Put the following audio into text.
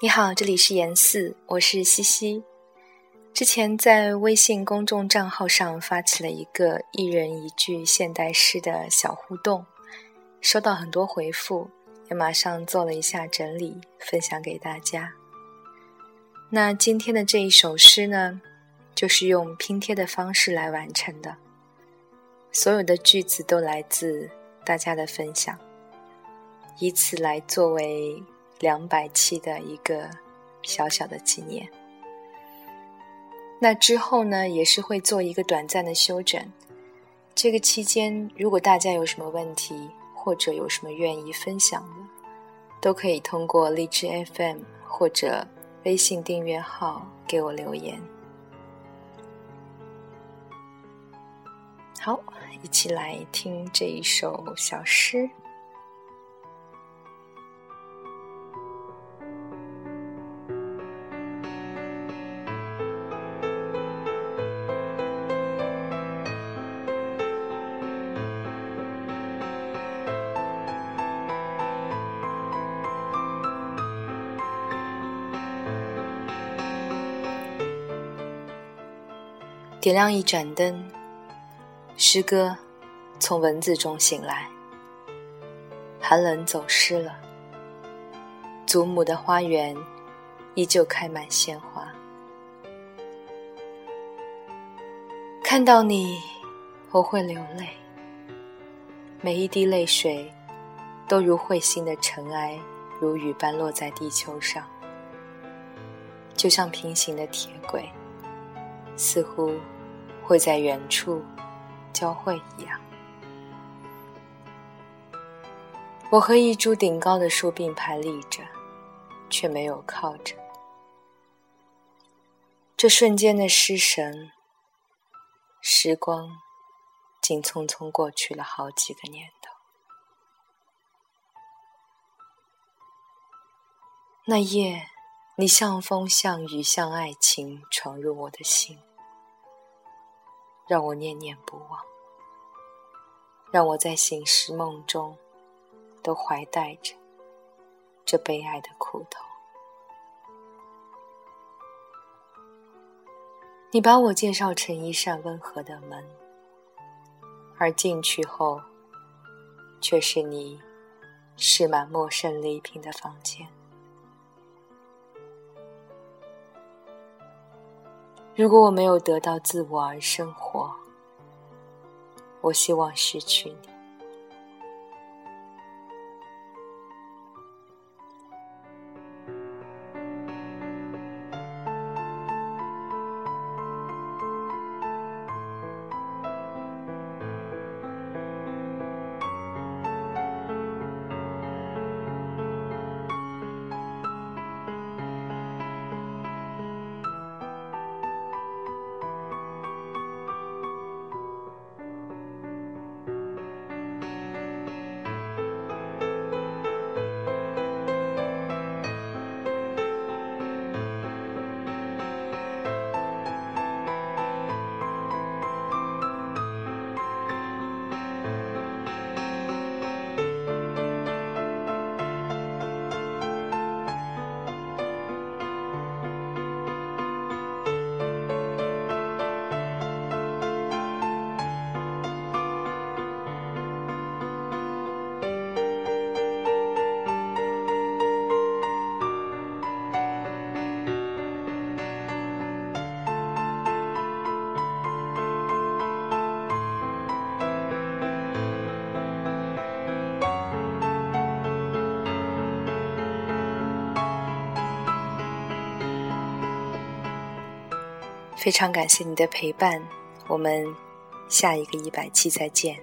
你好，这里是言四，我是西西。之前在微信公众账号上发起了一个一人一句现代诗的小互动，收到很多回复，也马上做了一下整理，分享给大家。那今天的这一首诗呢，就是用拼贴的方式来完成的，所有的句子都来自大家的分享，以此来作为。两百期的一个小小的纪念。那之后呢，也是会做一个短暂的休整。这个期间，如果大家有什么问题，或者有什么愿意分享的，都可以通过荔枝 FM 或者微信订阅号给我留言。好，一起来听这一首小诗。点亮一盏灯，诗歌从文字中醒来。寒冷走失了，祖母的花园依旧开满鲜花。看到你，我会流泪。每一滴泪水，都如彗星的尘埃，如雨般落在地球上，就像平行的铁轨，似乎。会在远处交汇一样。我和一株顶高的树并排立着，却没有靠着。这瞬间的失神，时光竟匆匆过去了好几个年头。那夜，你像风，像雨，像爱情，闯入我的心。让我念念不忘，让我在醒时梦中都怀带着这悲哀的苦头。你把我介绍成一扇温和的门，而进去后，却是你饰满陌生礼品的房间。如果我没有得到自我而生活，我希望失去你。非常感谢你的陪伴，我们下一个一百期再见。